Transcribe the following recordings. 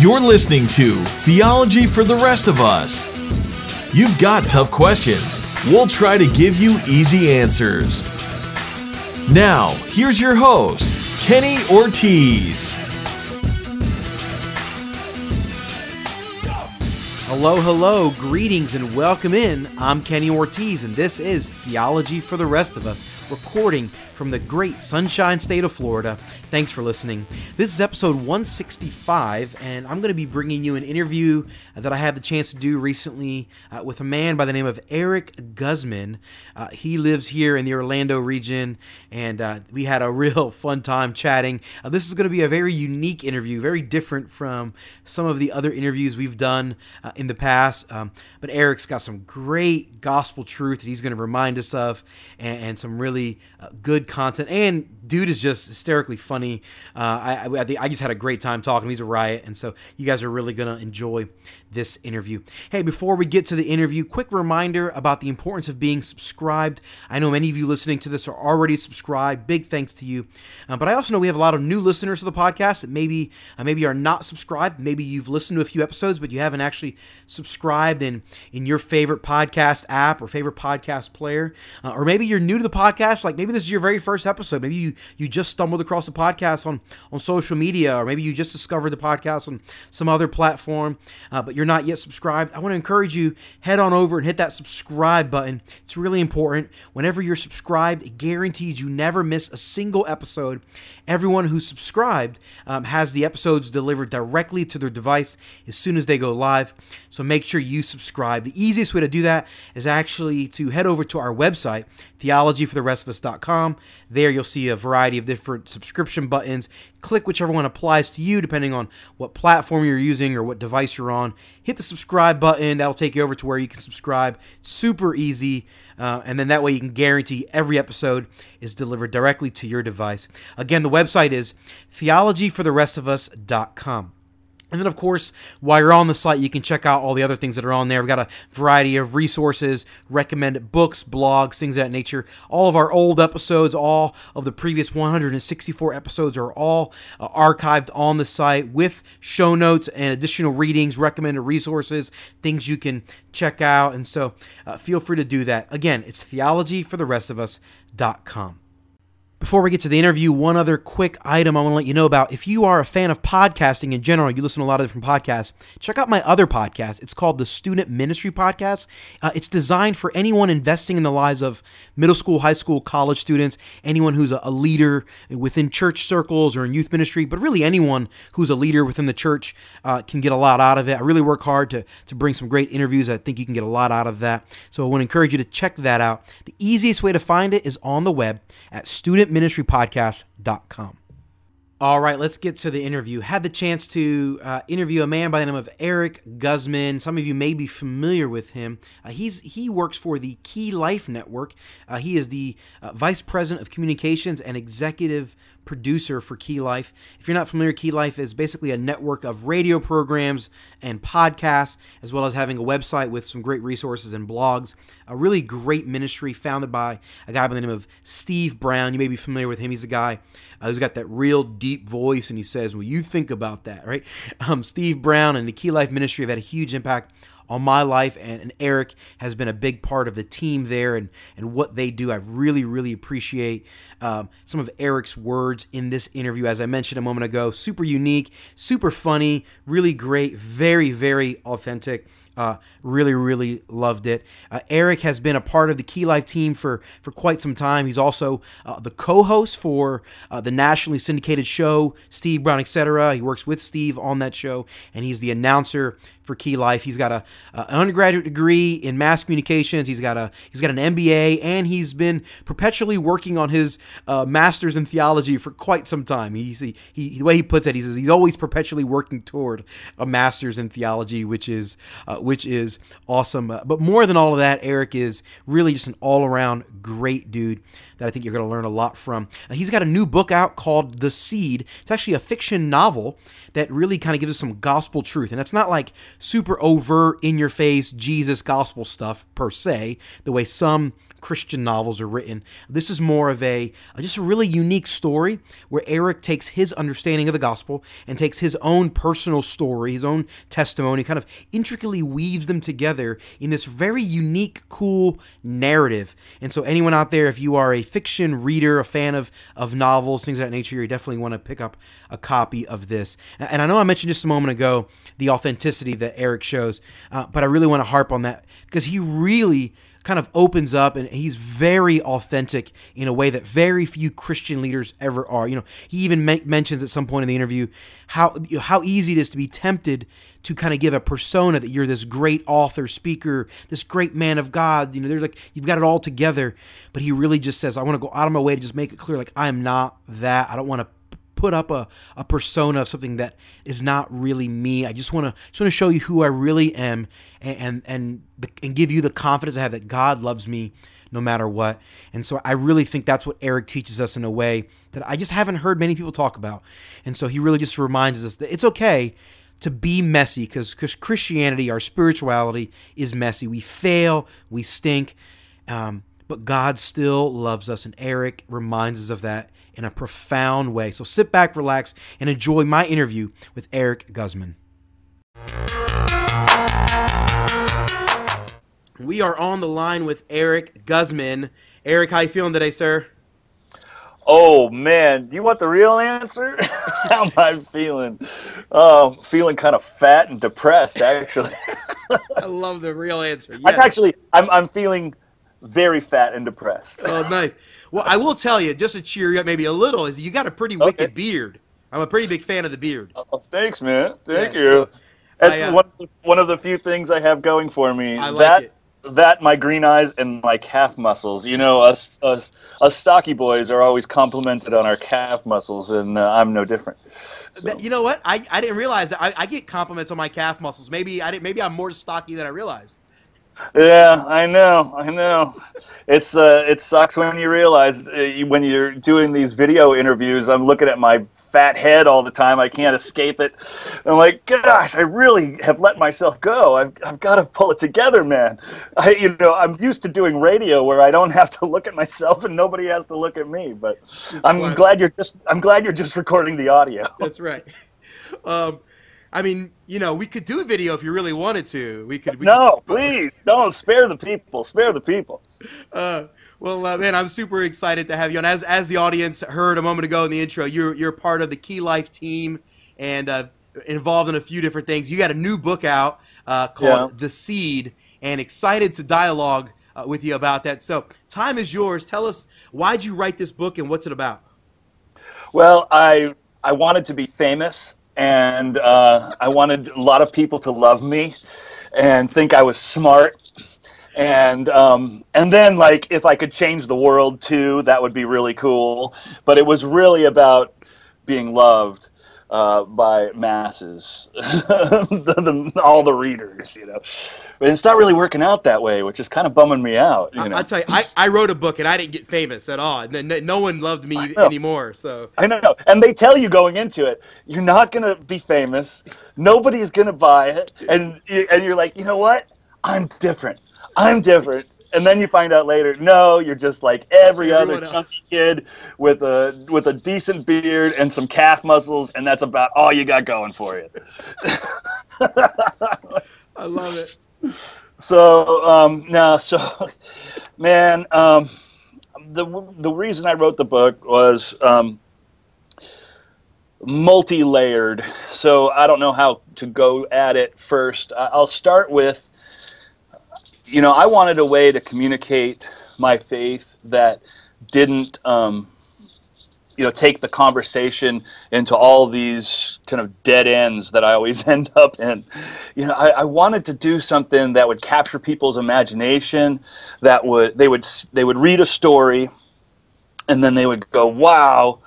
You're listening to Theology for the Rest of Us. You've got tough questions. We'll try to give you easy answers. Now, here's your host, Kenny Ortiz. Hello, hello, greetings and welcome in. I'm Kenny Ortiz, and this is Theology for the Rest of Us, recording from the great sunshine state of Florida. Thanks for listening. This is episode 165, and I'm going to be bringing you an interview that I had the chance to do recently uh, with a man by the name of Eric Guzman. Uh, he lives here in the Orlando region, and uh, we had a real fun time chatting. Uh, this is going to be a very unique interview, very different from some of the other interviews we've done uh, in the past. Um, but Eric's got some great gospel truth that he's going to remind us of, and, and some really uh, good content. And dude is just hysterically funny. Uh, I, I, I just had a great time talking. He's a riot, and so you guys are really gonna enjoy this interview. Hey, before we get to the interview, quick reminder about the importance of being subscribed. I know many of you listening to this are already subscribed. Big thanks to you. Uh, but I also know we have a lot of new listeners to the podcast that maybe uh, maybe are not subscribed. Maybe you've listened to a few episodes, but you haven't actually subscribed in in your favorite podcast app or favorite podcast player, uh, or maybe you're new to the podcast. Like maybe this is your very first episode. Maybe you you just stumbled across the podcast on on social media, or maybe you just discovered the podcast on some other platform, uh, but you're not yet subscribed. I want to encourage you head on over and hit that subscribe button. It's really important. Whenever you're subscribed, it guarantees you never miss a single episode. Everyone who's subscribed um, has the episodes delivered directly to their device as soon as they go live. So make sure you subscribe. The easiest way to do that is actually to head over to our website, theologyfortherestofus.com. There you'll see a variety of different subscription buttons. Click whichever one applies to you, depending on what platform you're using or what device you're on. Hit the subscribe button. That'll take you over to where you can subscribe. Super easy. Uh, and then that way you can guarantee every episode is delivered directly to your device. Again, the website is theologyfortherestofus.com. And then, of course, while you're on the site, you can check out all the other things that are on there. We've got a variety of resources, recommended books, blogs, things of that nature. All of our old episodes, all of the previous 164 episodes are all uh, archived on the site with show notes and additional readings, recommended resources, things you can check out. And so uh, feel free to do that. Again, it's theologyfortherestofus.com. Before we get to the interview, one other quick item I want to let you know about. If you are a fan of podcasting in general, you listen to a lot of different podcasts, check out my other podcast. It's called the Student Ministry Podcast. Uh, it's designed for anyone investing in the lives of middle school, high school, college students, anyone who's a, a leader within church circles or in youth ministry, but really anyone who's a leader within the church uh, can get a lot out of it. I really work hard to, to bring some great interviews. I think you can get a lot out of that. So I want to encourage you to check that out. The easiest way to find it is on the web at student ministrypodcast.com. All right, let's get to the interview. Had the chance to uh, interview a man by the name of Eric Guzman. Some of you may be familiar with him. Uh, he's he works for the Key Life Network. Uh, he is the uh, vice president of communications and executive producer for Key Life. If you're not familiar, Key Life is basically a network of radio programs and podcasts, as well as having a website with some great resources and blogs. A really great ministry founded by a guy by the name of Steve Brown. You may be familiar with him. He's a guy uh, who's got that real deep voice, and he says, "Well, you think about that, right?" Um, Steve Brown and the Key Life Ministry have had a huge impact on my life, and, and, Eric has been a big part of the team there and, and what they do. I really, really appreciate um, some of Eric's words in this interview. As I mentioned a moment ago, super unique, super funny, really great, very, very authentic. Uh, really, really loved it. Uh, Eric has been a part of the Key Life team for, for quite some time. He's also uh, the co-host for uh, the nationally syndicated show Steve Brown, etc. He works with Steve on that show, and he's the announcer for Key Life. He's got a, a, undergraduate degree in mass communications. He's got a he's got an MBA, and he's been perpetually working on his uh, master's in theology for quite some time. He's he, he, the way he puts it, he says he's always perpetually working toward a master's in theology, which is uh, which is awesome. Uh, but more than all of that, Eric is really just an all around great dude that I think you're going to learn a lot from. Uh, he's got a new book out called The Seed. It's actually a fiction novel that really kind of gives us some gospel truth. And it's not like super overt, in your face Jesus gospel stuff per se, the way some Christian novels are written. This is more of a just a really unique story where Eric takes his understanding of the gospel and takes his own personal story, his own testimony, kind of intricately weaves them together in this very unique, cool narrative. And so, anyone out there, if you are a fiction reader, a fan of of novels, things of that nature, you definitely want to pick up a copy of this. And I know I mentioned just a moment ago the authenticity that Eric shows, uh, but I really want to harp on that because he really kind of opens up and he's very authentic in a way that very few Christian leaders ever are. You know, he even me- mentions at some point in the interview how you know, how easy it is to be tempted to kind of give a persona that you're this great author, speaker, this great man of God. You know, they're like you've got it all together, but he really just says, "I want to go out of my way to just make it clear, like I am not that. I don't want to." Put up a, a persona of something that is not really me. I just want to just want to show you who I really am and and and, and give you the confidence I have that God loves me no matter what. And so I really think that's what Eric teaches us in a way that I just haven't heard many people talk about. And so he really just reminds us that it's okay to be messy because Christianity, our spirituality is messy. We fail, we stink, um, but God still loves us. And Eric reminds us of that in a profound way. So sit back, relax, and enjoy my interview with Eric Guzman. We are on the line with Eric Guzman. Eric, how you feeling today, sir? Oh man, do you want the real answer? how am I feeling? Oh, feeling kind of fat and depressed, actually. I love the real answer. Yes. I'm actually, I'm, I'm feeling very fat and depressed. oh, nice. Well, I will tell you, just to cheer you up maybe a little, is you got a pretty wicked okay. beard. I'm a pretty big fan of the beard. Oh, thanks, man. Thank yeah, you. So, That's I, uh, one, of the, one of the few things I have going for me. I like that, it. That, my green eyes, and my calf muscles. You know, us, us, us stocky boys are always complimented on our calf muscles, and uh, I'm no different. So. You know what? I, I didn't realize that. I, I get compliments on my calf muscles. Maybe I didn't. Maybe I'm more stocky than I realized. Yeah, I know, I know. It's uh, it sucks when you realize uh, when you're doing these video interviews. I'm looking at my fat head all the time. I can't escape it. I'm like, gosh, I really have let myself go. I've I've got to pull it together, man. I you know I'm used to doing radio where I don't have to look at myself and nobody has to look at me. But I'm glad you're just I'm glad you're just recording the audio. That's right. Um, I mean, you know, we could do a video if you really wanted to. We could. We no, could, please don't spare the people. Spare the people. Uh, well, uh, man, I'm super excited to have you on. As as the audience heard a moment ago in the intro, you're you're part of the Key Life team and uh, involved in a few different things. You got a new book out uh, called yeah. The Seed, and excited to dialogue uh, with you about that. So, time is yours. Tell us why'd you write this book and what's it about? Well, I I wanted to be famous and uh, I wanted a lot of people to love me and think I was smart. And um, and then like if I could change the world too, that would be really cool. But it was really about being loved uh, by masses, the, the, all the readers, you know. But it's not really working out that way, which is kind of bumming me out. You know? I, will tell you, I, I wrote a book and I didn't get famous at all. And no, no one loved me anymore. So I know, and they tell you going into it, you're not gonna be famous. Nobody's gonna buy it, and and you're like, you know what? I'm different. I'm different and then you find out later, no, you're just like every Everyone other chunky kid with a with a decent beard and some calf muscles, and that's about all you got going for you. I love it. So um, no, so man, um, the the reason I wrote the book was um, multi-layered. So I don't know how to go at it first. I'll start with you know, I wanted a way to communicate my faith that didn't, um, you know, take the conversation into all these kind of dead ends that I always end up in. You know, I, I wanted to do something that would capture people's imagination. That would they would they would read a story, and then they would go, "Wow,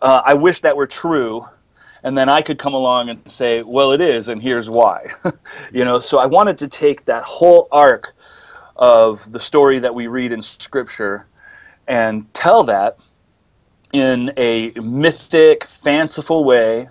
uh, I wish that were true." And then I could come along and say, well, it is, and here's why. you know, so I wanted to take that whole arc of the story that we read in Scripture and tell that in a mythic, fanciful way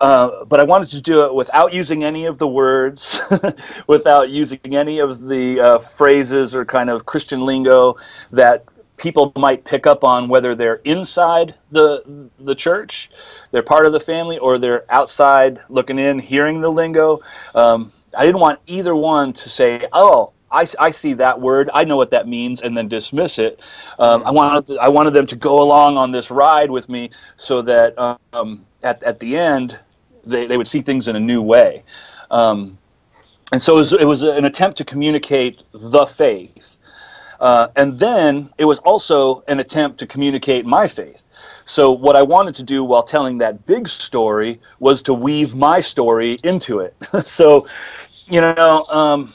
Uh, but I wanted to do it without using any of the words, without using any of the uh, phrases or kind of Christian lingo that people might pick up on whether they're inside the the church, they're part of the family, or they're outside looking in, hearing the lingo. Um, I didn't want either one to say, "Oh, I, I see that word. I know what that means," and then dismiss it. Um, I wanted I wanted them to go along on this ride with me, so that um, at at the end, they they would see things in a new way. Um, and so it was, it was an attempt to communicate the faith uh, and then it was also an attempt to communicate my faith. So, what I wanted to do while telling that big story was to weave my story into it. so, you know, um,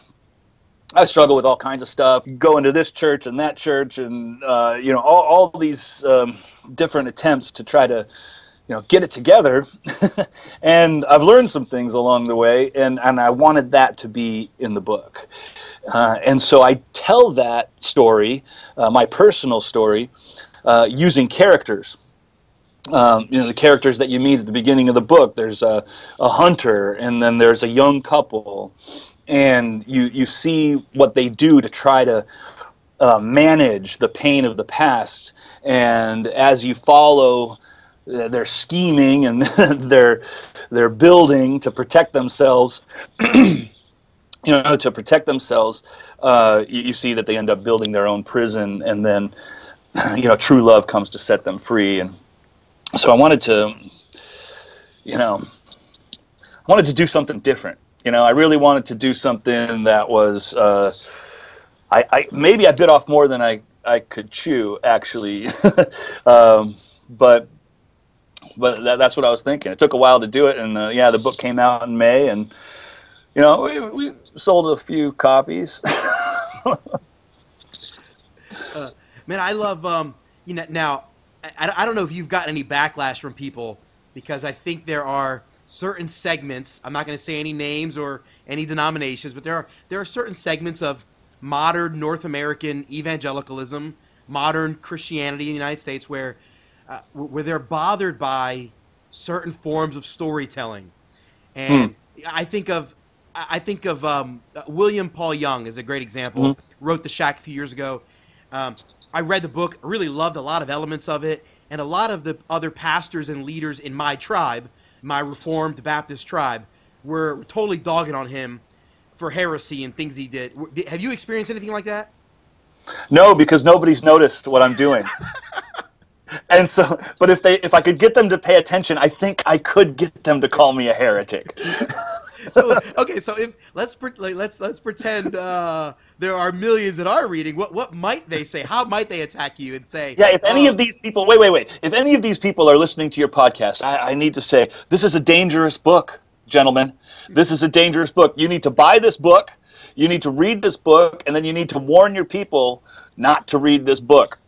I struggle with all kinds of stuff, going to this church and that church, and, uh, you know, all, all these um, different attempts to try to, you know, get it together. and I've learned some things along the way, and, and I wanted that to be in the book. Uh, and so I tell that story, uh, my personal story, uh, using characters. Um, you know, the characters that you meet at the beginning of the book. There's a, a hunter, and then there's a young couple, and you you see what they do to try to uh, manage the pain of the past. And as you follow their scheming and they're they're building to protect themselves. you know, to protect themselves, uh, you, you, see that they end up building their own prison, and then, you know, true love comes to set them free. And so I wanted to, you know, I wanted to do something different. You know, I really wanted to do something that was, uh, I, I maybe I bit off more than I I could chew actually, um, but but that, that's what I was thinking. It took a while to do it, and uh, yeah, the book came out in May, and you know, we, we sold a few copies. uh, man, I love, um, you know, now, I, I don't know if you've gotten any backlash from people because I think there are certain segments, I'm not going to say any names or any denominations, but there are, there are certain segments of modern North American evangelicalism, modern Christianity in the United States where, uh, where they're bothered by certain forms of storytelling. And hmm. I think of I think of um, William Paul Young is a great example. Mm-hmm. Wrote The Shack a few years ago. Um, I read the book, really loved a lot of elements of it, and a lot of the other pastors and leaders in my tribe, my Reformed Baptist tribe, were totally dogging on him for heresy and things he did. Have you experienced anything like that? No, because nobody's noticed what I'm doing. and so, but if they, if I could get them to pay attention, I think I could get them to call me a heretic. so okay, so if let's like, let's let's pretend uh, there are millions that are reading. What what might they say? How might they attack you and say? Yeah, if any of these people, wait, wait, wait. If any of these people are listening to your podcast, I, I need to say this is a dangerous book, gentlemen. This is a dangerous book. You need to buy this book. You need to read this book, and then you need to warn your people not to read this book.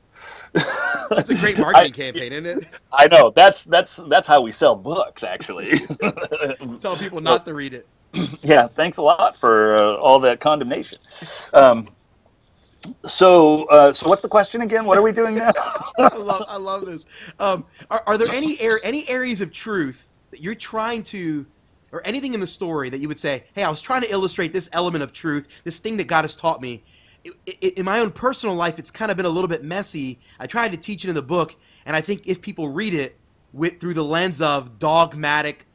That's a great marketing I, campaign, isn't it? I know. That's that's that's how we sell books, actually. Tell people so, not to read it. Yeah, thanks a lot for uh, all that condemnation. Um, so, uh, so what's the question again? What are we doing now? I love, I love this. Um, are, are there any air, any areas of truth that you're trying to, or anything in the story that you would say, "Hey, I was trying to illustrate this element of truth, this thing that God has taught me." In my own personal life, it's kind of been a little bit messy. I tried to teach it in the book, and I think if people read it with through the lens of dogmatic,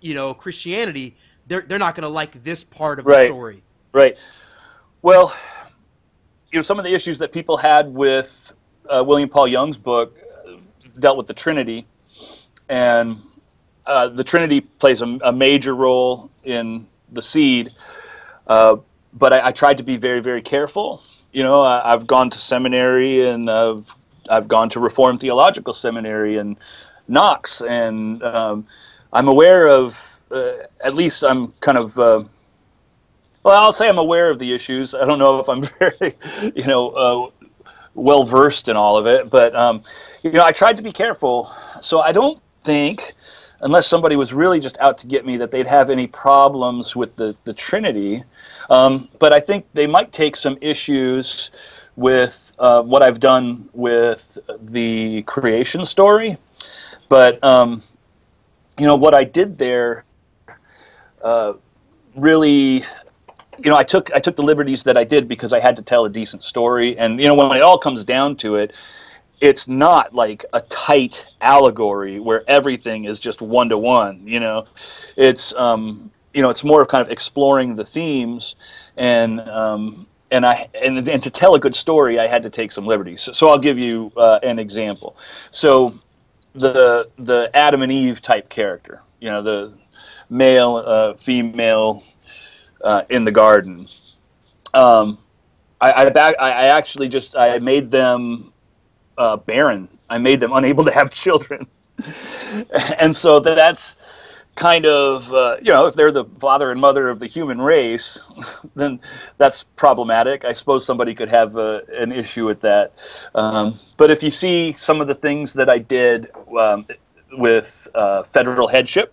you know, Christianity, they're they're not going to like this part of right. the story. Right. Well, you know, some of the issues that people had with uh, William Paul Young's book uh, dealt with the Trinity, and uh, the Trinity plays a, a, major role in the seed. Uh, but I, I, tried to be very, very careful. You know, I, have gone to seminary and I've I've gone to Reformed Theological Seminary and Knox, and um, I'm aware of. Uh, at least I'm kind of. Uh, well, I'll say I'm aware of the issues. I don't know if I'm very, you know, uh, well versed in all of it, but um, you know, I tried to be careful. So I don't think unless somebody was really just out to get me, that they'd have any problems with the, the Trinity. Um, but I think they might take some issues with uh, what I've done with the creation story. But um, you know what I did there uh, really you know, I took I took the liberties that I did because I had to tell a decent story, and you know, when it all comes down to it, it's not like a tight allegory where everything is just one to one. You know, it's um, you know, it's more of kind of exploring the themes, and um, and I and, and to tell a good story, I had to take some liberties. So, so I'll give you uh, an example. So the the Adam and Eve type character, you know, the male, uh, female uh, in the garden. Um, I, I, back, I, I actually just I made them uh, barren. I made them unable to have children, and so that's kind of uh, you know if they're the father and mother of the human race, then that's problematic. I suppose somebody could have uh, an issue with that. Um, but if you see some of the things that I did um, with uh, federal headship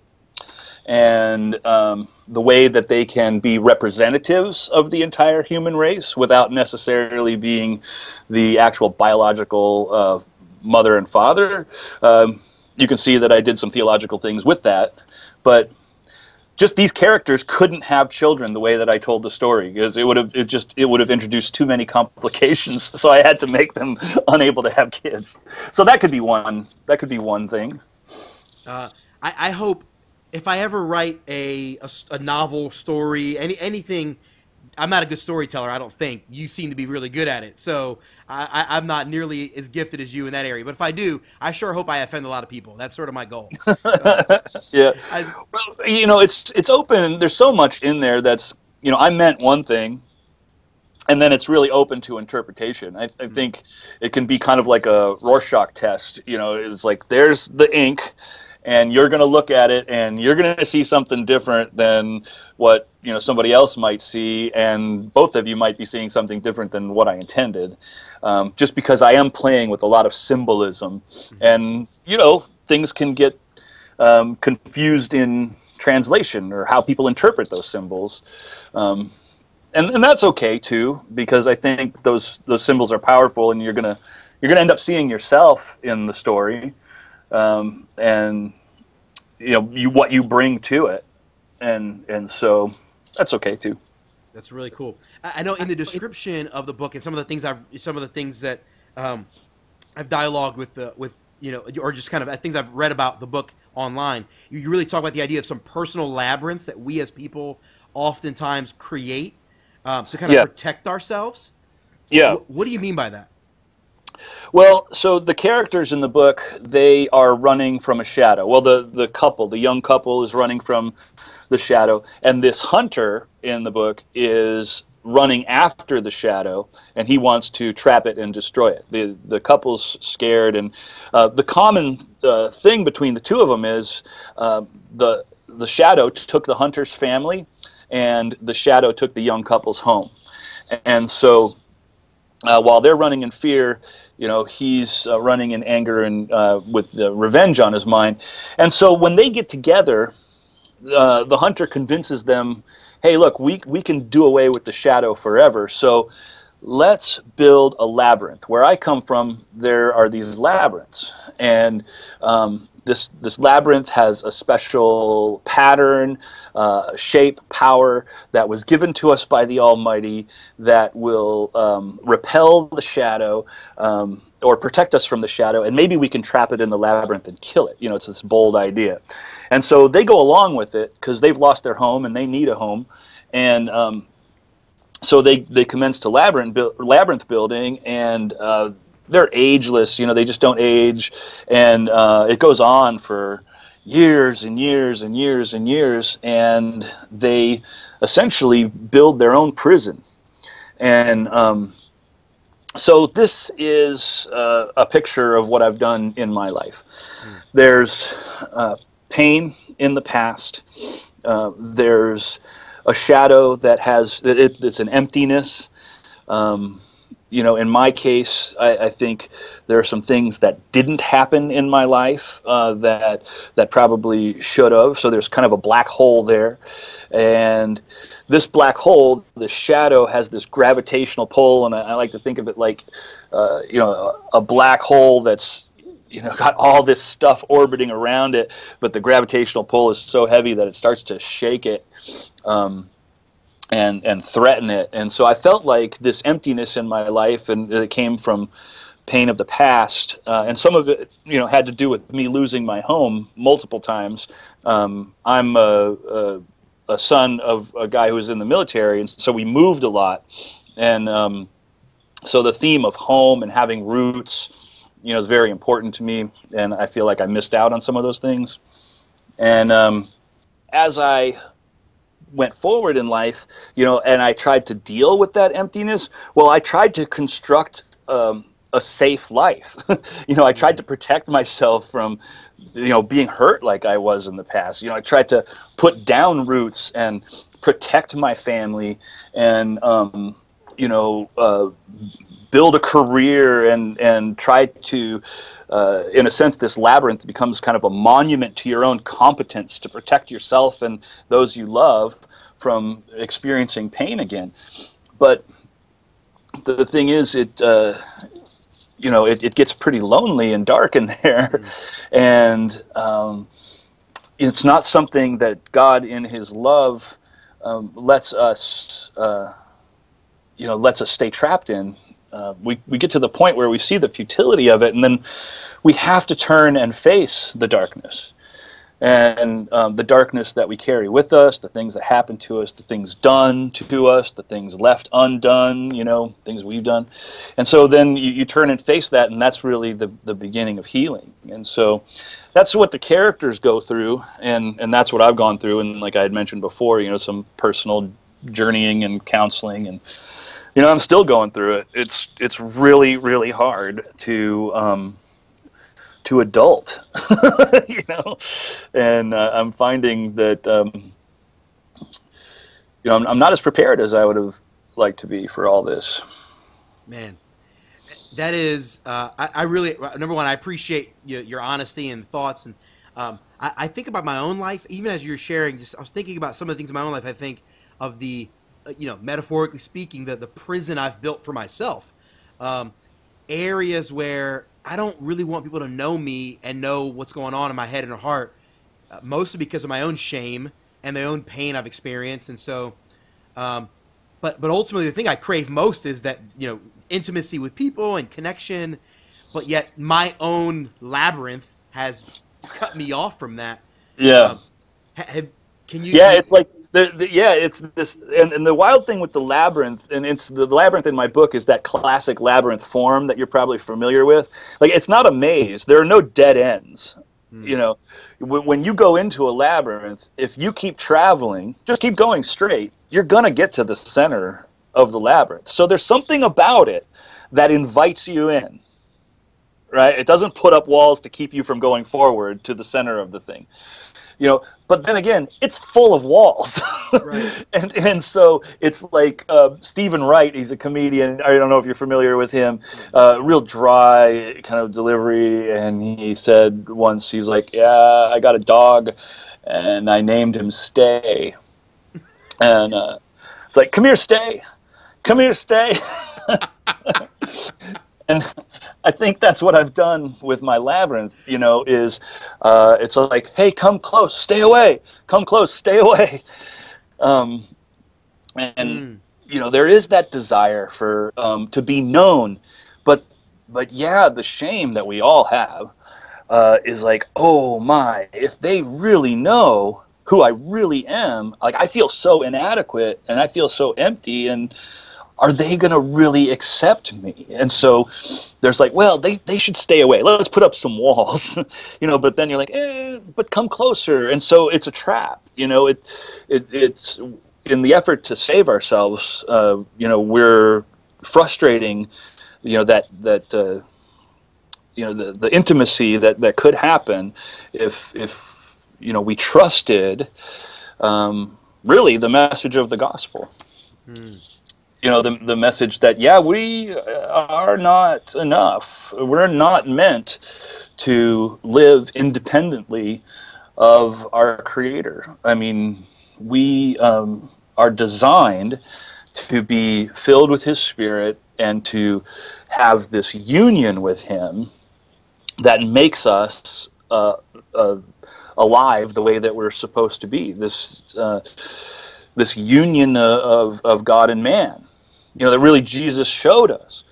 and um, the way that they can be representatives of the entire human race without necessarily being the actual biological uh, mother and father. Um, you can see that I did some theological things with that, but just these characters couldn't have children the way that I told the story because it would have it just it would have introduced too many complications. So I had to make them unable to have kids. So that could be one that could be one thing. Uh, I, I hope if I ever write a, a, a, novel story, any anything, I'm not a good storyteller. I don't think you seem to be really good at it. So I, am not nearly as gifted as you in that area. But if I do, I sure hope I offend a lot of people. That's sort of my goal. Yeah. I, well, you know, it's it's open. There's so much in there that's you know I meant one thing. And then it's really open to interpretation. I, I mm-hmm. think it can be kind of like a Rorschach test. You know, it's like there's the ink, and you're going to look at it and you're going to see something different than what you know somebody else might see and both of you might be seeing something different than what i intended um, just because i am playing with a lot of symbolism. Mm-hmm. and you know things can get um, confused in translation or how people interpret those symbols. Um, and, and that's okay too because i think those those symbols are powerful and you're going to you're going to end up seeing yourself in the story. Um, and you know you what you bring to it, and and so that's okay too. That's really cool. I know in the description of the book and some of the things I've some of the things that um, I've dialogued with the with you know or just kind of things I've read about the book online. You, you really talk about the idea of some personal labyrinths that we as people oftentimes create um, to kind of yeah. protect ourselves. Yeah. What, what do you mean by that? Well, so the characters in the book they are running from a shadow. Well, the the couple, the young couple, is running from the shadow, and this hunter in the book is running after the shadow, and he wants to trap it and destroy it. the The couple's scared, and uh, the common uh, thing between the two of them is uh, the the shadow took the hunter's family, and the shadow took the young couple's home, and so. Uh, while they're running in fear, you know he's uh, running in anger and uh, with revenge on his mind. And so when they get together uh, the hunter convinces them hey look we, we can do away with the shadow forever. So let's build a labyrinth. Where i come from there are these labyrinths. And um, this this labyrinth has a special pattern, uh, shape, power that was given to us by the Almighty that will um, repel the shadow um, or protect us from the shadow, and maybe we can trap it in the labyrinth and kill it. You know, it's this bold idea, and so they go along with it because they've lost their home and they need a home, and um, so they they commence to labyrinth labyrinth building and. Uh, they're ageless. You know, they just don't age, and uh, it goes on for years and years and years and years, and they essentially build their own prison. And um, so this is uh, a picture of what I've done in my life. Mm. There's uh, pain in the past. Uh, there's a shadow that has it, it's an emptiness. Um, you know, in my case, I, I, think there are some things that didn't happen in my life uh, that that probably should have. So there's kind of a black hole there, and this black hole, the shadow, has this gravitational pull, and I, I like to think of it like, uh, you know, a, a, black hole that's you know got all this stuff orbiting around it, but the gravitational pull is so heavy that it starts to shake it. Um, and and threaten it, and so I felt like this emptiness in my life, and it came from pain of the past, uh, and some of it, you know, had to do with me losing my home multiple times. Um, I'm a, a, a, son of a guy who was in the military, and so we moved a lot, and um, so the theme of home and having roots, you know, is very important to me, and I feel like I missed out on some of those things. And um, as I went forward in life, you know, and I tried to deal with that emptiness, well, I tried to construct um, a safe life. you know, I tried to protect myself from, you know, being hurt like I was in the past. You know, I tried to put down roots and protect my family and, um, you know, uh, build a career and and try to, uh, in a sense, this labyrinth becomes kind of a monument to your own competence to protect yourself and those you love from experiencing pain again. But the thing is, it uh, you know, it, it gets pretty lonely and dark in there. Mm-hmm. And um, it's not something that God, in His love, um, lets us, uh, you know, lets us stay trapped in. Uh, we, we get to the point where we see the futility of it, and then we have to turn and face the darkness and um, the darkness that we carry with us, the things that happen to us, the things done to us, the things left undone, you know, things we've done. And so then you, you turn and face that, and that's really the, the beginning of healing. And so that's what the characters go through, and, and that's what I've gone through. And like I had mentioned before, you know, some personal journeying and counseling and you know i'm still going through it it's it's really really hard to um, to adult, you know, and uh, I'm finding that um, you know I'm, I'm not as prepared as I would have liked to be for all this. Man, that is uh, I, I, really number one I appreciate your, your honesty and thoughts and um, I, I, think about my own life even as you're sharing. Just I was thinking about some of the things in my own life. I think of the you know metaphorically speaking the the prison I've built for myself. Um, areas where I don't really want people to know me and know what's going on in my head and heart, uh, mostly because of my own shame and the own pain I've experienced. And so, um, but but ultimately, the thing I crave most is that you know intimacy with people and connection. But yet, my own labyrinth has cut me off from that. Yeah. Um, have, can you? Yeah, it's like the, the, yeah, it's this, and, and the wild thing with the labyrinth, and it's the labyrinth in my book is that classic labyrinth form that you're probably familiar with. Like, it's not a maze. There are no dead ends. Mm. You know, when you go into a labyrinth, if you keep traveling, just keep going straight, you're gonna get to the center of the labyrinth. So there's something about it that invites you in. Right? It doesn't put up walls to keep you from going forward to the center of the thing you know but then again it's full of walls. Right. and and so it's like uh, Steven Wright he's a comedian. I don't know if you're familiar with him. Uh, real dry kind of delivery. And he said once he's like yeah I got a dog and I named him Stay. And uh, it's like come here Stay. Come here Stay and I think that's what I've done with my labyrinth. You know, is uh, it's like, hey, come close, stay away, come close, stay away, um, and mm. you know there is that desire for um, to be known, but but yeah, the shame that we all have uh, is like, oh my, if they really know who I really am, like I feel so inadequate and I feel so empty and are they going to really accept me? And so there's like, well, they, they should stay away. Let's put up some walls, you know. But then you're like, eh, but come closer. And so it's a trap, you know. It, it it's in the effort to save ourselves. Uh, you know, we're frustrating, you know, that that uh, you know the the intimacy that that could happen if if you know we trusted um, really the message of the gospel. Mm you know the, the message that yeah we are not enough. We're not meant to live independently of our creator. I mean we um, are designed to be filled with his spirit and to have this union with him that makes us uh, uh, alive the way that we're supposed to be. This uh, this union of of God and man, you know, that really Jesus showed us,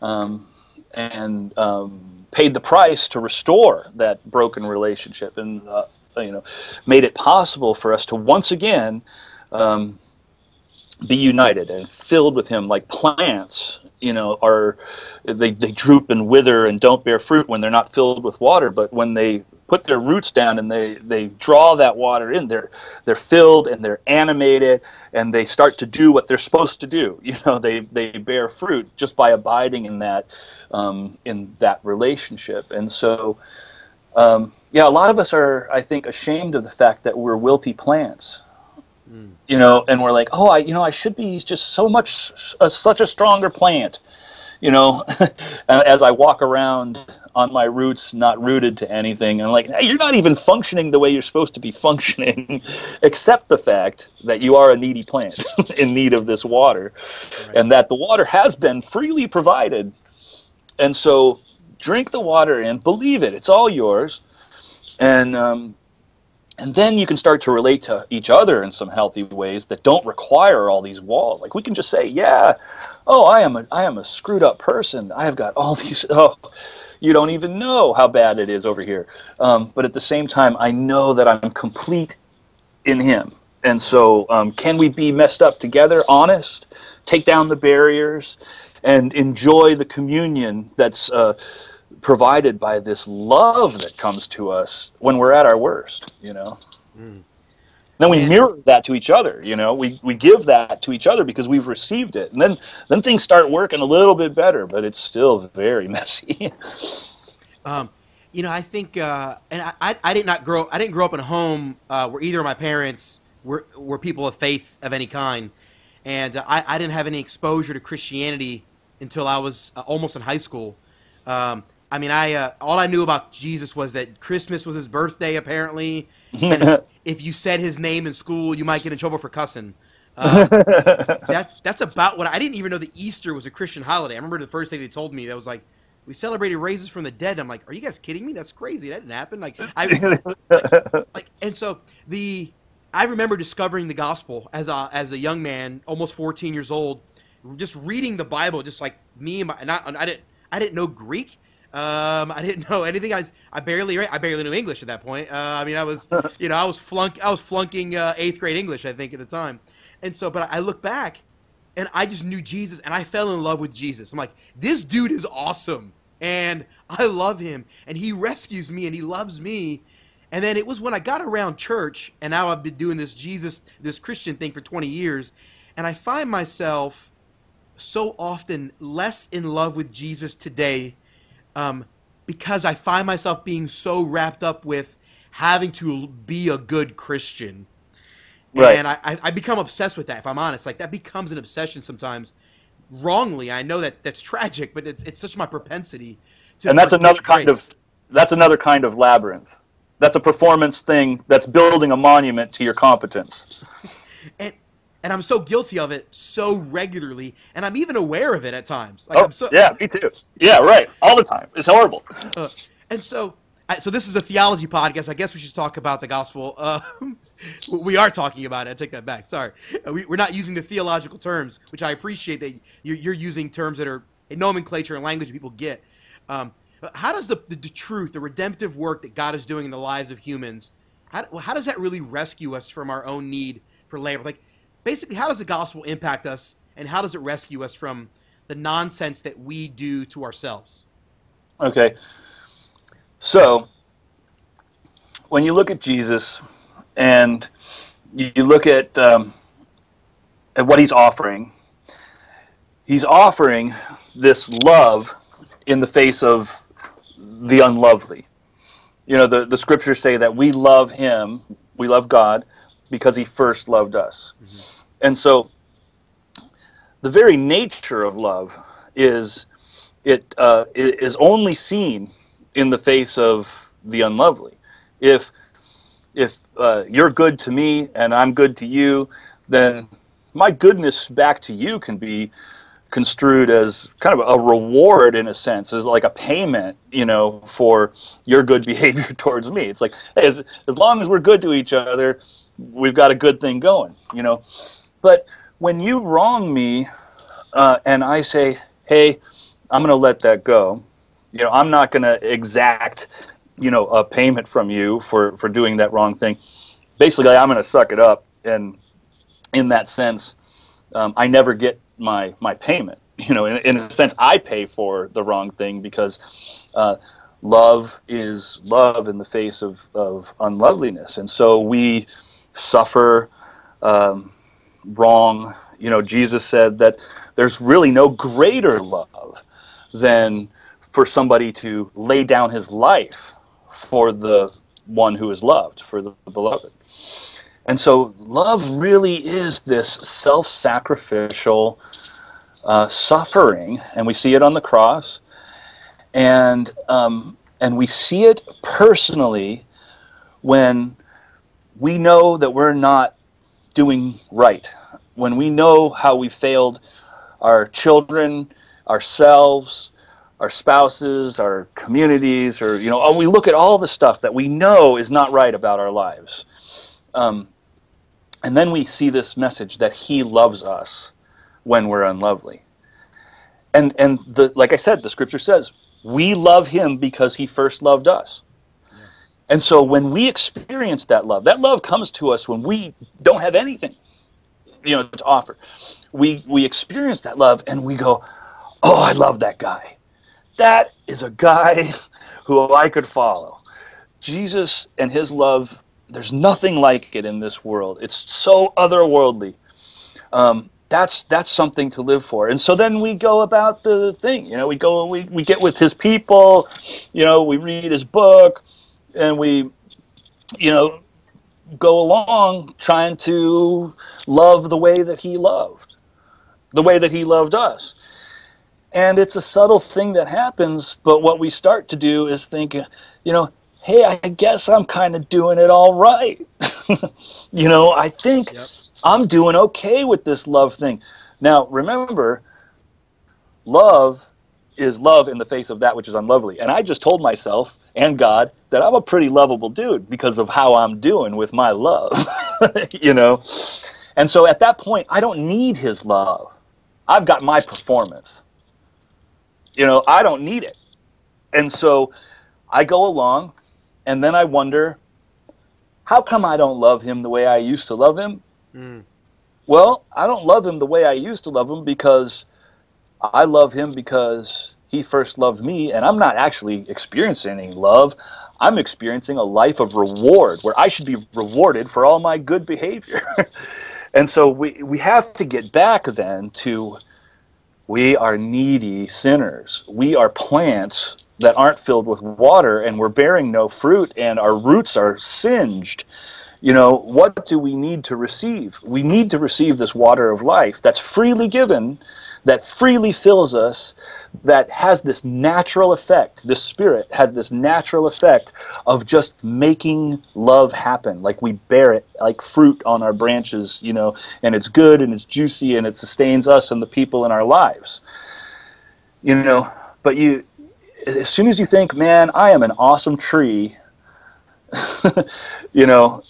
um, and um, paid the price to restore that broken relationship, and uh, you know, made it possible for us to once again. Um, be united and filled with him like plants you know are they, they droop and wither and don't bear fruit when they're not filled with water but when they put their roots down and they, they draw that water in. They're they're filled and they're animated and they start to do what they're supposed to do. You know, they they bear fruit just by abiding in that um, in that relationship. And so, um, yeah, a lot of us are, I think, ashamed of the fact that we're wilty plants. Mm. You know, and we're like, oh, I, you know, I should be just so much, uh, such a stronger plant you know, as I walk around on my roots, not rooted to anything. I'm like, hey, you're not even functioning the way you're supposed to be functioning, except the fact that you are a needy plant in need of this water, right. and that the water has been freely provided. And so, drink the water and believe it; it's all yours. And um, and then you can start to relate to each other in some healthy ways that don't require all these walls. Like we can just say, yeah, oh, I am a I am a screwed up person. I have got all these oh you don't even know how bad it is over here. Um, but at the same time, I know that I'm complete in Him. And so, um, can we be messed up together, honest, take down the barriers, and enjoy the communion that's uh, provided by this love that comes to us when we're at our worst, you know? Mm. Then we mirror that to each other, you know. We we give that to each other because we've received it, and then then things start working a little bit better, but it's still very messy. um, you know, I think, uh, and I, I, I did not grow I didn't grow up in a home uh, where either of my parents were were people of faith of any kind, and uh, I I didn't have any exposure to Christianity until I was uh, almost in high school. Um, I mean, I uh, all I knew about Jesus was that Christmas was his birthday, apparently. And if you said his name in school, you might get in trouble for cussing. Uh, that's that's about what I, I didn't even know that Easter was a Christian holiday. I remember the first thing they told me that was like, we celebrated raises from the dead. I'm like, are you guys kidding me? That's crazy. That didn't happen. Like I like, like and so the I remember discovering the gospel as a as a young man, almost 14 years old, just reading the Bible, just like me and my, not I didn't I didn't know Greek. Um, I didn't know anything. I, was, I barely I barely knew English at that point. Uh, I mean, I was you know I was flunk I was flunking uh, eighth grade English I think at the time, and so but I look back, and I just knew Jesus and I fell in love with Jesus. I'm like this dude is awesome and I love him and he rescues me and he loves me. And then it was when I got around church and now I've been doing this Jesus this Christian thing for 20 years, and I find myself so often less in love with Jesus today um, because I find myself being so wrapped up with having to be a good Christian. Right. And I, I become obsessed with that, if I'm honest. Like, that becomes an obsession sometimes. Wrongly, I know that that's tragic, but it's, it's such my propensity to. And that's another kind of that's another kind of labyrinth. That's a performance thing that's building a monument to your competence. and and I'm so guilty of it so regularly, and I'm even aware of it at times. Like, oh, so, yeah, me too. Yeah, right, all the time. It's horrible. Uh, and so, so this is a theology podcast. I guess we should talk about the gospel. Uh, we are talking about it. I take that back. Sorry, uh, we, are not using the theological terms, which I appreciate that you're, you're using terms that are a nomenclature and language people get. Um, how does the, the, the, truth, the redemptive work that God is doing in the lives of humans, how, how does that really rescue us from our own need for labor? Like, basically, how does the gospel impact us, and how does it rescue us from the nonsense that we do to ourselves? Okay. So, when you look at Jesus and you look at, um, at what he's offering, he's offering this love in the face of the unlovely. You know, the, the scriptures say that we love him, we love God, because he first loved us. Mm-hmm. And so the very nature of love is it uh, is only seen in the face of the unlovely. If if uh, you're good to me and I'm good to you, then my goodness back to you can be construed as kind of a reward in a sense, as like a payment, you know, for your good behavior towards me. It's like, hey, as, as long as we're good to each other, we've got a good thing going, you know. But when you wrong me, uh, and I say, hey, I'm going to let that go. You know, I'm not going to exact, you know, a payment from you for for doing that wrong thing. Basically, I'm going to suck it up, and in that sense, um, I never get my my payment. You know, in, in a sense, I pay for the wrong thing because uh, love is love in the face of of unloveliness, and so we suffer um, wrong. You know, Jesus said that there's really no greater love than for somebody to lay down his life for the one who is loved, for the beloved. And so love really is this self sacrificial uh, suffering, and we see it on the cross. And, um, and we see it personally when we know that we're not doing right, when we know how we failed our children, ourselves, our spouses, our communities, or you know, we look at all the stuff that we know is not right about our lives, um, and then we see this message that He loves us when we're unlovely, and and the like I said, the Scripture says we love Him because He first loved us. And so when we experience that love, that love comes to us when we don't have anything, you know, to offer. We we experience that love and we go, "Oh, I love that guy. That is a guy who I could follow." Jesus and his love, there's nothing like it in this world. It's so otherworldly. Um, that's that's something to live for. And so then we go about the thing. You know, we go we, we get with his people, you know, we read his book, and we, you know, go along trying to love the way that he loved, the way that he loved us. And it's a subtle thing that happens, but what we start to do is think, you know, hey, I guess I'm kind of doing it all right. you know, I think yep. I'm doing okay with this love thing. Now, remember, love is love in the face of that which is unlovely. And I just told myself and God that I'm a pretty lovable dude because of how I'm doing with my love, you know? And so at that point, I don't need his love. I've got my performance. You know, I don't need it. And so I go along and then I wonder, how come I don't love him the way I used to love him? Mm. Well, I don't love him the way I used to love him because I love him because he first loved me, and I'm not actually experiencing any love. I'm experiencing a life of reward where I should be rewarded for all my good behavior. and so we, we have to get back then to we are needy sinners. We are plants that aren't filled with water and we're bearing no fruit and our roots are singed. You know, what do we need to receive? We need to receive this water of life that's freely given that freely fills us, that has this natural effect. The Spirit has this natural effect of just making love happen. Like we bear it like fruit on our branches, you know, and it's good and it's juicy and it sustains us and the people in our lives. You know, but you, as soon as you think, man, I am an awesome tree, you know,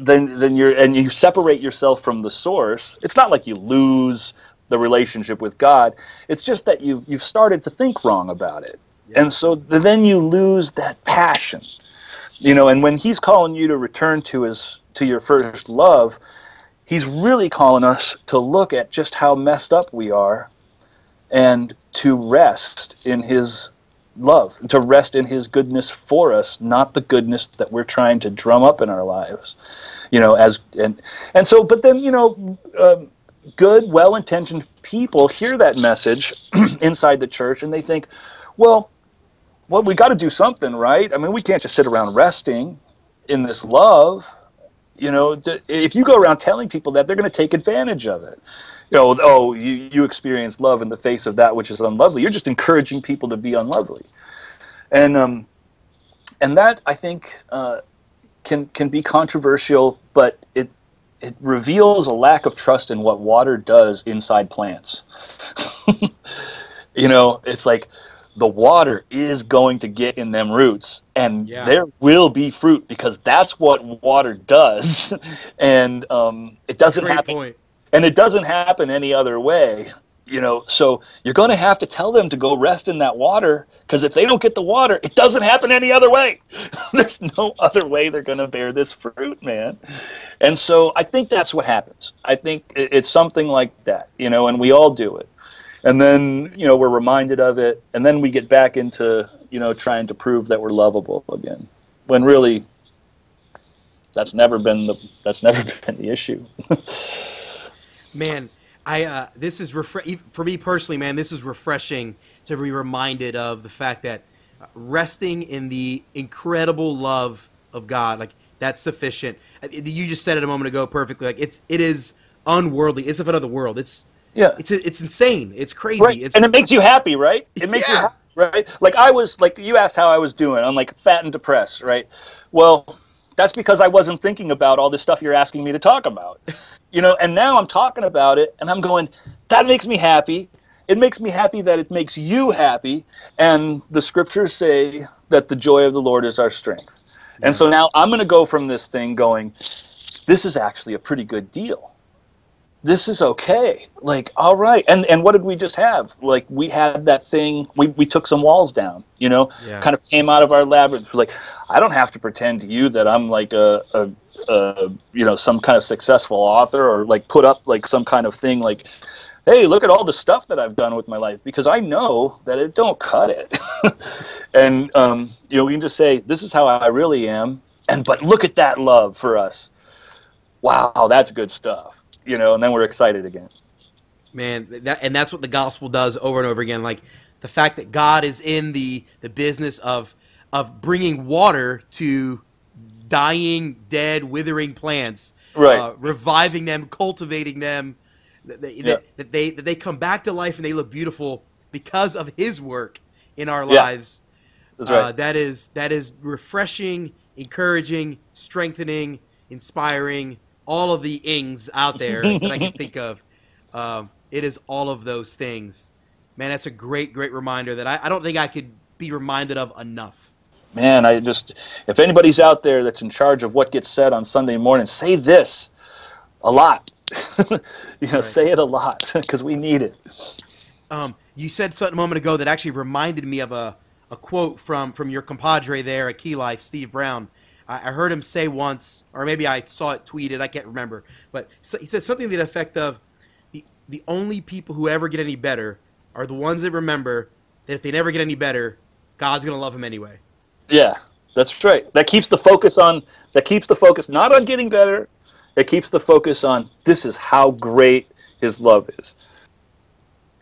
then then you're and you separate yourself from the source. It's not like you lose the relationship with God. It's just that you you've started to think wrong about it, yeah. and so then you lose that passion. You know, and when He's calling you to return to His to your first love, He's really calling us to look at just how messed up we are, and to rest in His love, to rest in His goodness for us, not the goodness that we're trying to drum up in our lives. You know, as and and so, but then you know. Um, good, well intentioned people hear that message inside the church and they think, well, well, we got to do something, right? I mean, we can't just sit around resting in this love. You know, if you go around telling people that, they're going to take advantage of it. You know, oh, you, you experience love in the face of that which is unlovely. You're just encouraging people to be unlovely. And, um, and that, I think, uh, can, can be controversial, but it, it reveals a lack of trust in what water does inside plants. you know, it's like the water is going to get in them roots and Yeah. there will be fruit because that's what water does and um, it doesn't happen point. and it doesn't happen any other way you know so you're going to have to tell them to go rest in that water because if they don't get the water it doesn't happen any other way. There's no other way they're going to bear this fruit man. And so i think that's what happens. I think it's something like that you know and we all do it. And then you know we're reminded of it and then we get back into you know trying to prove that we're lovable again when really that's never been the that's never been the issue. Man, I uh, this is refre- for me personally, man. This is refreshing to be reminded of the fact that uh, resting in the incredible love of God, like that's sufficient. You just said it a moment ago perfectly. Like it's it is unworldly. It's of another world. It's yeah it's it's insane. It's crazy. right It's and it makes you happy right it makes you happy right like i was like you asked how i was doing i'm like fat and depressed right well that's because i wasn't thinking about all this stuff you're asking me to talk about you know and now i'm talking about it and i'm going that makes me happy. It makes me happy that it makes you happy. And the scriptures say that the joy of the lord is our strength. And so now i'm going to go from this thing going this is actually a pretty good deal this is okay. Like all right. And and what did we just have? Like we had that thing we, we took some walls down you know? Yeah. kind of came out of our labyrinth. We're like i don't have to pretend to you that i'm like a, a, a you know some kind of successful author or like put up like some kind of thing like hey look at all the stuff that i've done with my life because i know that it don't cut it. And um, you know we can just say this is how i really am. And but look at that love for us. Wow that's good stuff you know and then we're excited again man that, and that's what the gospel does over and over again like the fact that god is in the the business of of bringing water to dying dead withering plants Right. uh, reviving them cultivating them that they, Yeah. that, they that they come back to life and they look beautiful because of his work in our Yeah. lives that's uh, that is that is refreshing, encouraging, strengthening, inspiring. All of the ings out there that I can think of. Um, it is all of those things. Man, that's a great, great reminder that I, I don't think I could be reminded of enough. man i just if anybody's out there that's in charge of what gets said on sunday morning say this a lot you know Right. say it a lot because we need it Um, you said something a moment ago that actually reminded me of a, a quote from, from your compadre there at Key Life, Steve Brown. I, I heard him say once, or maybe I saw it tweeted, I can't remember. But so- he said something to the effect of the, the only people who ever get any better are the ones that remember that if they never get any better, God's to love them anyway. yeah that's right that keeps the focus on that keeps the focus not on getting better it keeps the focus on this is how great his love is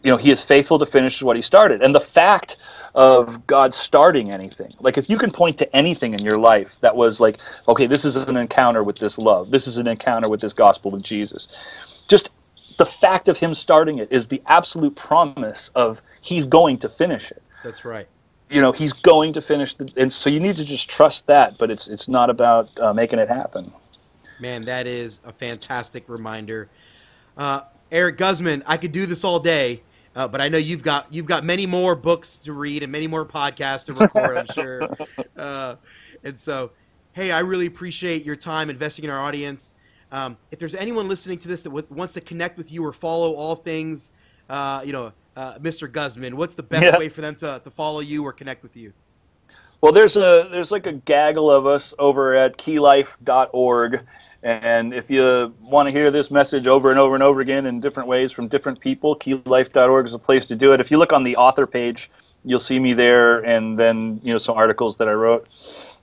you know he is faithful to finish what he started and the fact of god starting anything like if you can point to anything in your life that was like okay this is an encounter with this love this is an encounter with this gospel with jesus just the fact of him starting it is the absolute promise of he's going to finish it That's right. you know he's going to finish the, and so you need to just trust that but it's it's not about uh, making it happen Man, that is a fantastic reminder. Uh, Erik Guzman, I could do this all day, uh, but I know you've got you've got many more books to read and many more podcasts to record. I'm sure. Uh, and so, hey, I really appreciate your time investing in our audience. Um, if there's anyone listening to this that w- wants to connect with you or follow all things, uh, you know, uh, Mr. Guzman, what's the best Yeah. way for them to, to follow you or connect with you? Well, there's a there's like a gaggle of us over at keylife.org, and if you want to hear this message over and over and over again in different ways from different people, keylife.org is a place to do it. If you look on the author page, you'll see me there, and then you know some articles that I wrote.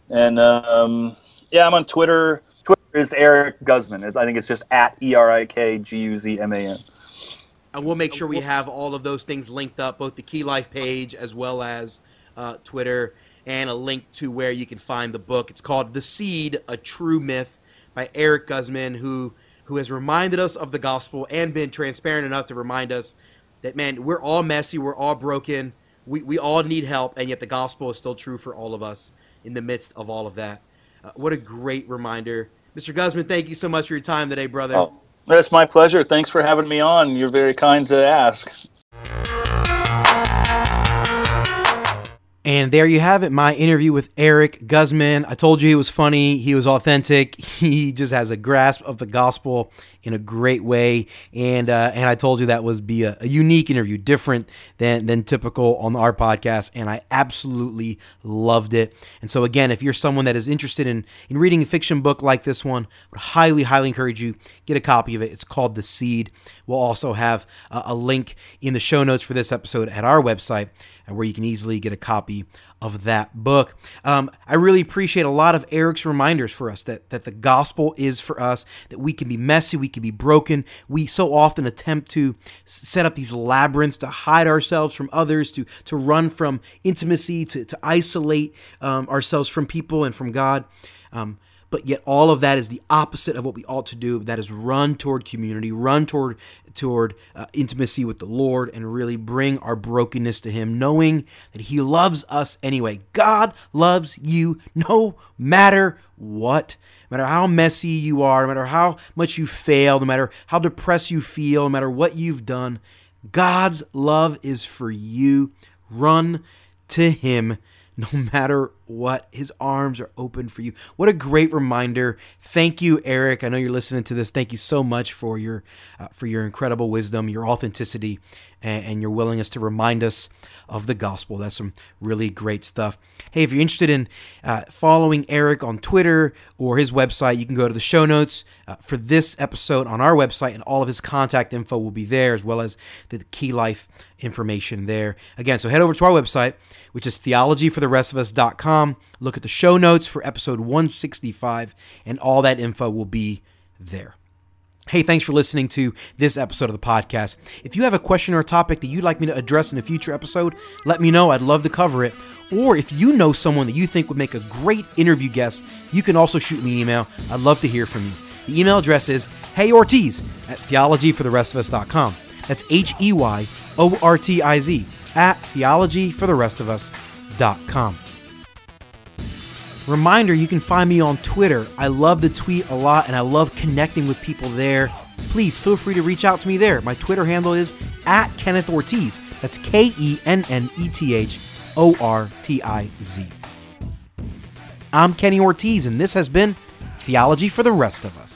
And um, yeah, I'm on Twitter. Twitter is Erik Guzman. I think it's just at e r i k g u z m a n. And we'll make sure we have all of those things linked up, both the Key Life page as well as uh, Twitter, and a link to where you can find the book. It's called The Seed, A True Myth by Erik Guzman, who, who has reminded us of the gospel and been transparent enough to remind us that, man, we're all messy, we're all broken, we, we all need help, and yet the gospel is still true for all of us in the midst of all of that. Uh, what a great reminder. Mr. Guzman, thank you so much for your time today, brother. Oh, that's my pleasure. Thanks for having me on. You're very kind to ask. And there you have it, my interview with Erik Guzman. I told you he was funny, he was authentic, he just has a grasp of the gospel in a great way. And uh, and I told you that was be a, a, unique interview, different than than typical on our podcast. And I absolutely loved it. And so again, if you're someone that is interested in in reading a fiction book like this one, I would highly highly encourage you get a copy of it. It's called The Seed. We'll also have a, a link in the show notes for this episode at our website where you can easily get a copy of that book. Um, I really appreciate a lot of Erik's reminders for us that, that the gospel is for us, that we can be messy, we can be broken. We so often attempt to set up these labyrinths to hide ourselves from others, to, to run from intimacy, to, to isolate um, ourselves from people and from God. Um, but yet all of that is the opposite of what we ought to do. That is run toward community run toward toward uh, intimacy with the lord and really bring our brokenness to him knowing that he loves us anyway. God loves you no matter what. No matter how messy you are no matter how much you fail no matter how depressed you feel no matter what you've done god's love is for you. Run to him no matter what. His arms are open for you. What a great reminder. Thank you, Erik. I know you're listening to this. Thank you so much for your uh, for your incredible wisdom, your authenticity, and, and, your willingness to remind us of the gospel. That's some really great stuff. Hey, if you're interested in uh, following Erik on Twitter or his website, you can go to the show notes uh, for this episode on our website, and all of his contact info will be there, as well as the key life information there. Again, so head over to our website, which is theologyfortherestofus.com. Look at the show notes for episode 165, and all that info will be there. Hey, thanks for listening to this episode of the podcast. If you have a question or a topic that you'd like me to address in a future episode, let me know. I'd love to cover it. Or if you know someone that you think would make a great interview guest, you can also shoot me an email. I'd love to hear from you. The email address is heyortiz at theologyfortherestofus.com. That's H E Y O R T I Z at theologyfortherestofus.com. Reminder you can find me on Twitter. I love the tweet a lot and I love connecting with people there. Please feel free to reach out to me there. My Twitter handle is at Kenneth Ortiz. That's K E N N E T H O R T I Z. I'm Kenny Ortiz, and this has been Theology for the Rest of Us.